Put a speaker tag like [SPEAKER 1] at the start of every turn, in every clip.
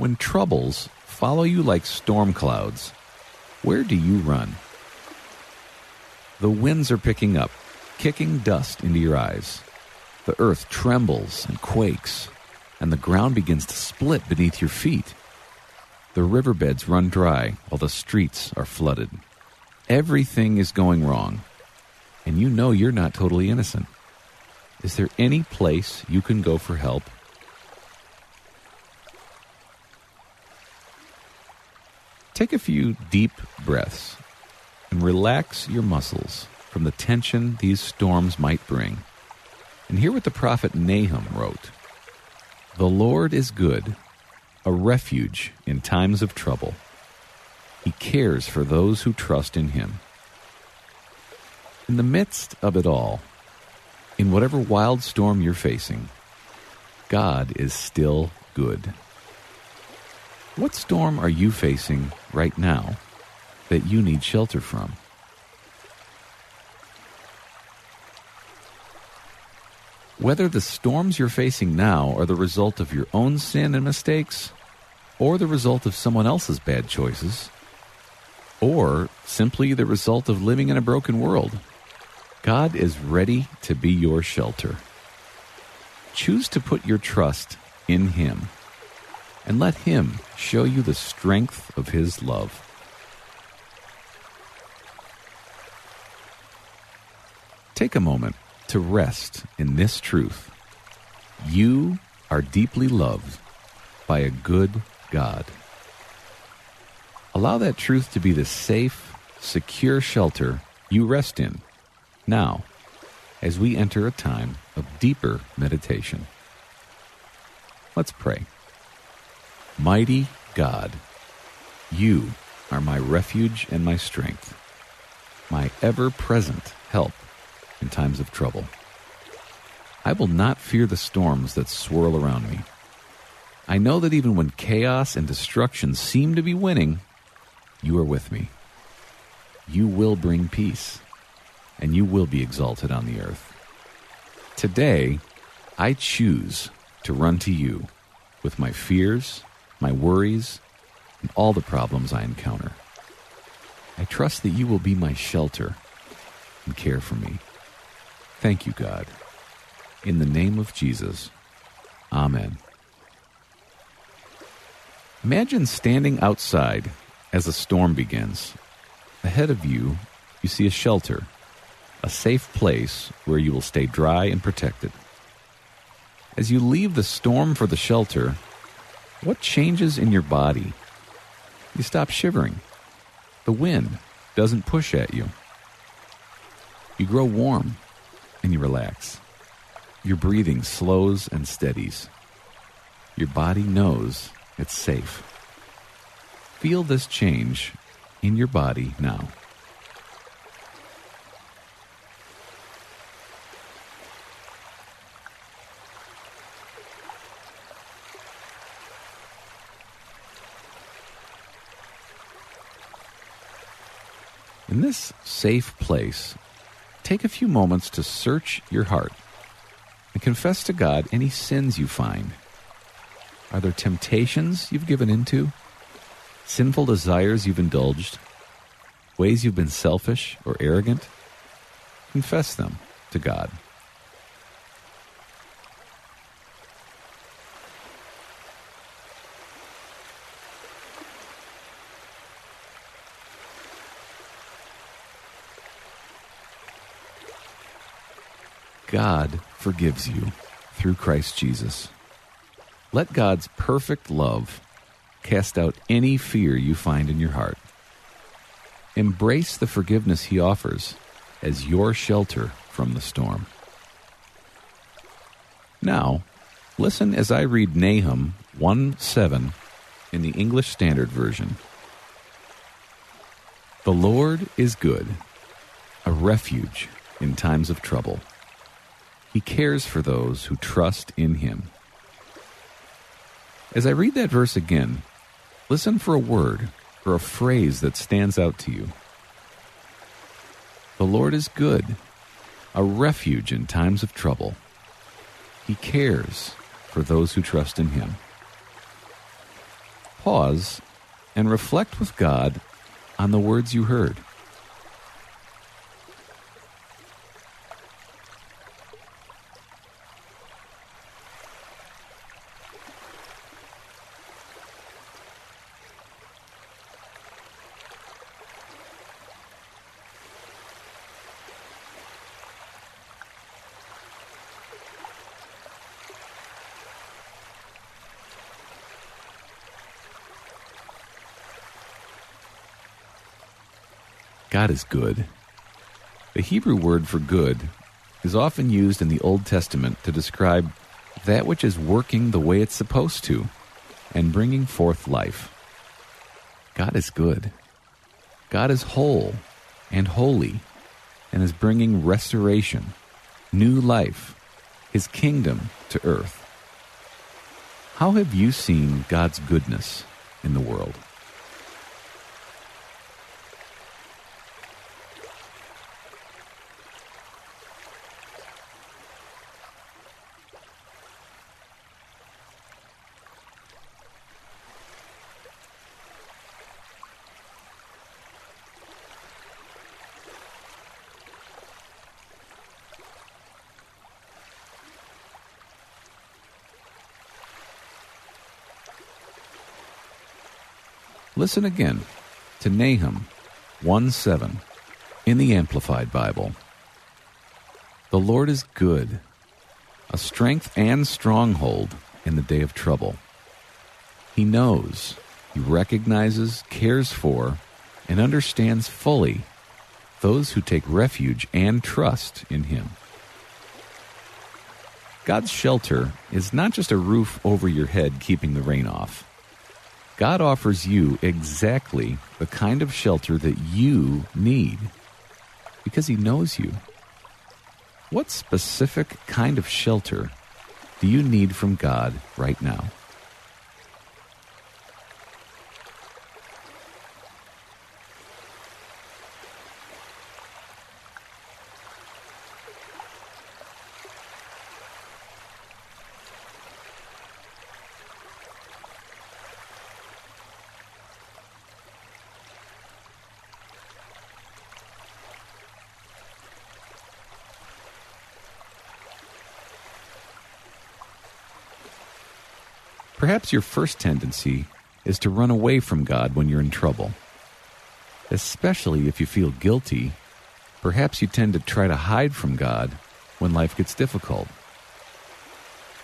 [SPEAKER 1] When troubles follow you like storm clouds, where do you run? The winds are picking up, kicking dust into your eyes. The earth trembles and quakes, and the ground begins to split beneath your feet. The riverbeds run dry while the streets are flooded. Everything is going wrong, and you know you're not totally innocent. Is there any place you can go for help? Take a few deep breaths and relax your muscles from the tension these storms might bring. And hear what the prophet Nahum wrote The Lord is good, a refuge in times of trouble. He cares for those who trust in him. In the midst of it all, in whatever wild storm you're facing, God is still good. What storm are you facing right now that you need shelter from? Whether the storms you're facing now are the result of your own sin and mistakes, or the result of someone else's bad choices, or simply the result of living in a broken world, God is ready to be your shelter. Choose to put your trust in Him and let Him show you the strength of His love. Take a moment to rest in this truth. You are deeply loved by a good God. Allow that truth to be the safe, secure shelter you rest in now as we enter a time of deeper meditation. Let's pray. Mighty God, you are my refuge and my strength, my ever present help in times of trouble. I will not fear the storms that swirl around me. I know that even when chaos and destruction seem to be winning, you are with me. You will bring peace, and you will be exalted on the earth. Today, I choose to run to you with my fears my worries, and all the problems I encounter. I trust that you will be my shelter and care for me. Thank you, God. In the name of Jesus, Amen. Imagine standing outside as a storm begins. Ahead of you, you see a shelter, a safe place where you will stay dry and protected. As you leave the storm for the shelter, what changes in your body? You stop shivering. The wind doesn't push at you. You grow warm and you relax. Your breathing slows and steadies. Your body knows it's safe. Feel this change in your body now. In this safe place, take a few moments to search your heart and confess to God any sins you find. Are there temptations you've given into? Sinful desires you've indulged? Ways you've been selfish or arrogant? Confess them to God. God forgives you through Christ Jesus. Let God's perfect love cast out any fear you find in your heart. Embrace the forgiveness He offers as your shelter from the storm. Now, listen as I read Nahum 1 7 in the English Standard Version. The Lord is good, a refuge in times of trouble. He cares for those who trust in Him. As I read that verse again, listen for a word or a phrase that stands out to you. The Lord is good, a refuge in times of trouble. He cares for those who trust in Him. Pause and reflect with God on the words you heard. God is good. The Hebrew word for good is often used in the Old Testament to describe that which is working the way it's supposed to and bringing forth life. God is good. God is whole and holy and is bringing restoration, new life, his kingdom to earth. How have you seen God's goodness in the world? Listen again to Nahum 1 7 in the Amplified Bible. The Lord is good, a strength and stronghold in the day of trouble. He knows, he recognizes, cares for, and understands fully those who take refuge and trust in him. God's shelter is not just a roof over your head keeping the rain off. God offers you exactly the kind of shelter that you need because He knows you. What specific kind of shelter do you need from God right now? Perhaps your first tendency is to run away from God when you're in trouble. Especially if you feel guilty, perhaps you tend to try to hide from God when life gets difficult.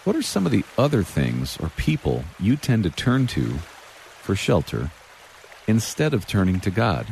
[SPEAKER 1] What are some of the other things or people you tend to turn to for shelter instead of turning to God?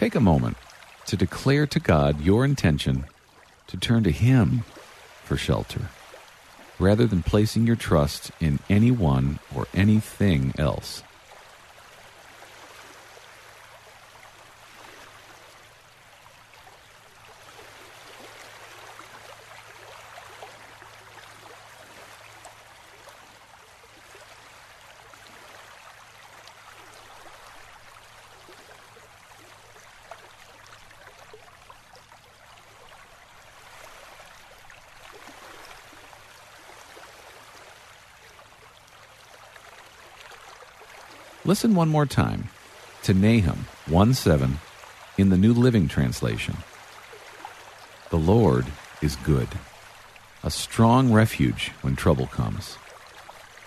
[SPEAKER 1] Take a moment to declare to God your intention to turn to Him for shelter, rather than placing your trust in anyone or anything else. Listen one more time to Nahum 1 7 in the New Living Translation. The Lord is good, a strong refuge when trouble comes.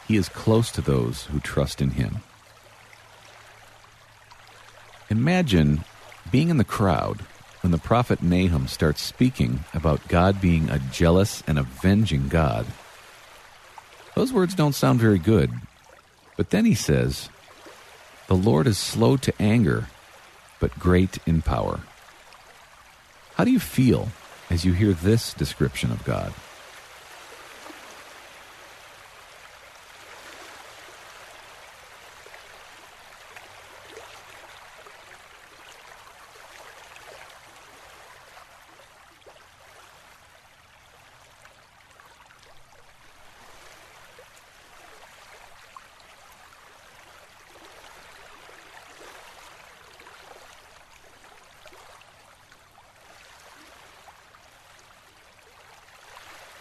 [SPEAKER 1] He is close to those who trust in Him. Imagine being in the crowd when the prophet Nahum starts speaking about God being a jealous and avenging God. Those words don't sound very good, but then he says, the Lord is slow to anger, but great in power. How do you feel as you hear this description of God?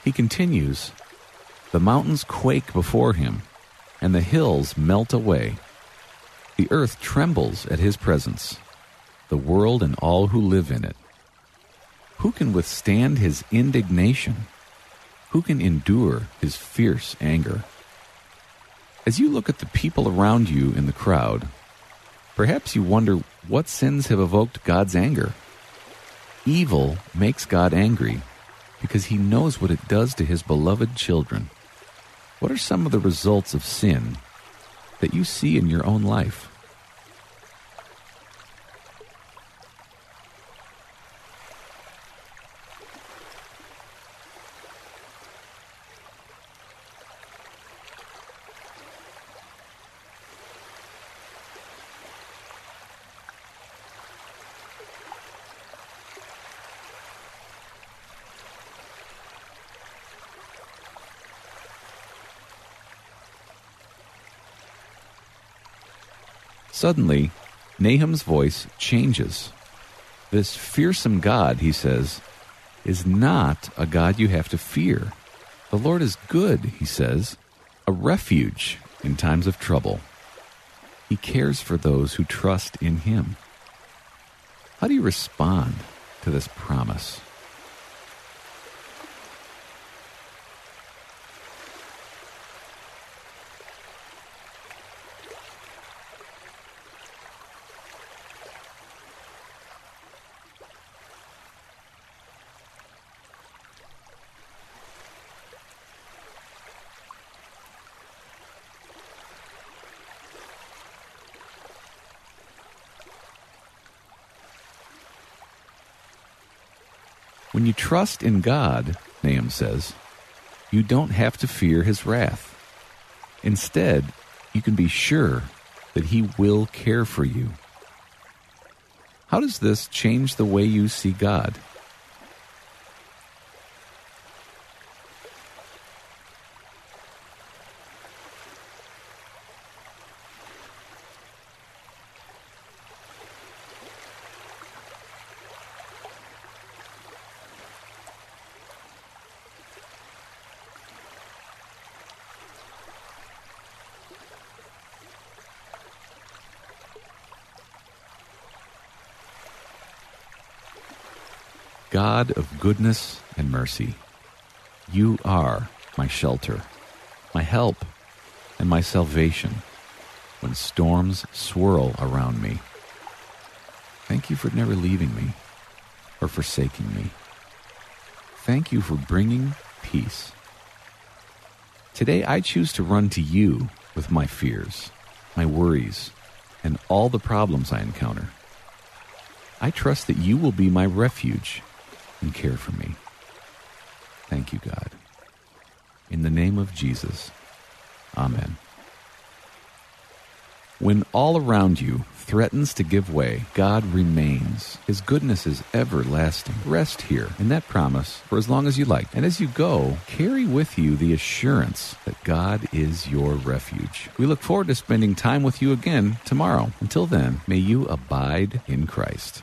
[SPEAKER 1] He continues The mountains quake before him, and the hills melt away. The earth trembles at his presence, the world and all who live in it. Who can withstand his indignation? Who can endure his fierce anger? As you look at the people around you in the crowd, perhaps you wonder what sins have evoked God's anger. Evil makes God angry because he knows what it does to his beloved children. What are some of the results of sin that you see in your own life? Suddenly, Nahum's voice changes. This fearsome God, he says, is not a God you have to fear. The Lord is good, he says, a refuge in times of trouble. He cares for those who trust in him. How do you respond to this promise? When you trust in God, Nahum says, you don't have to fear his wrath. Instead, you can be sure that he will care for you. How does this change the way you see God? God of goodness and mercy, you are my shelter, my help, and my salvation when storms swirl around me. Thank you for never leaving me or forsaking me. Thank you for bringing peace. Today I choose to run to you with my fears, my worries, and all the problems I encounter. I trust that you will be my refuge and care for me. Thank you, God. In the name of Jesus, Amen. When all around you threatens to give way, God remains. His goodness is everlasting. Rest here in that promise for as long as you like. And as you go, carry with you the assurance that God is your refuge. We look forward to spending time with you again tomorrow. Until then, may you abide in Christ.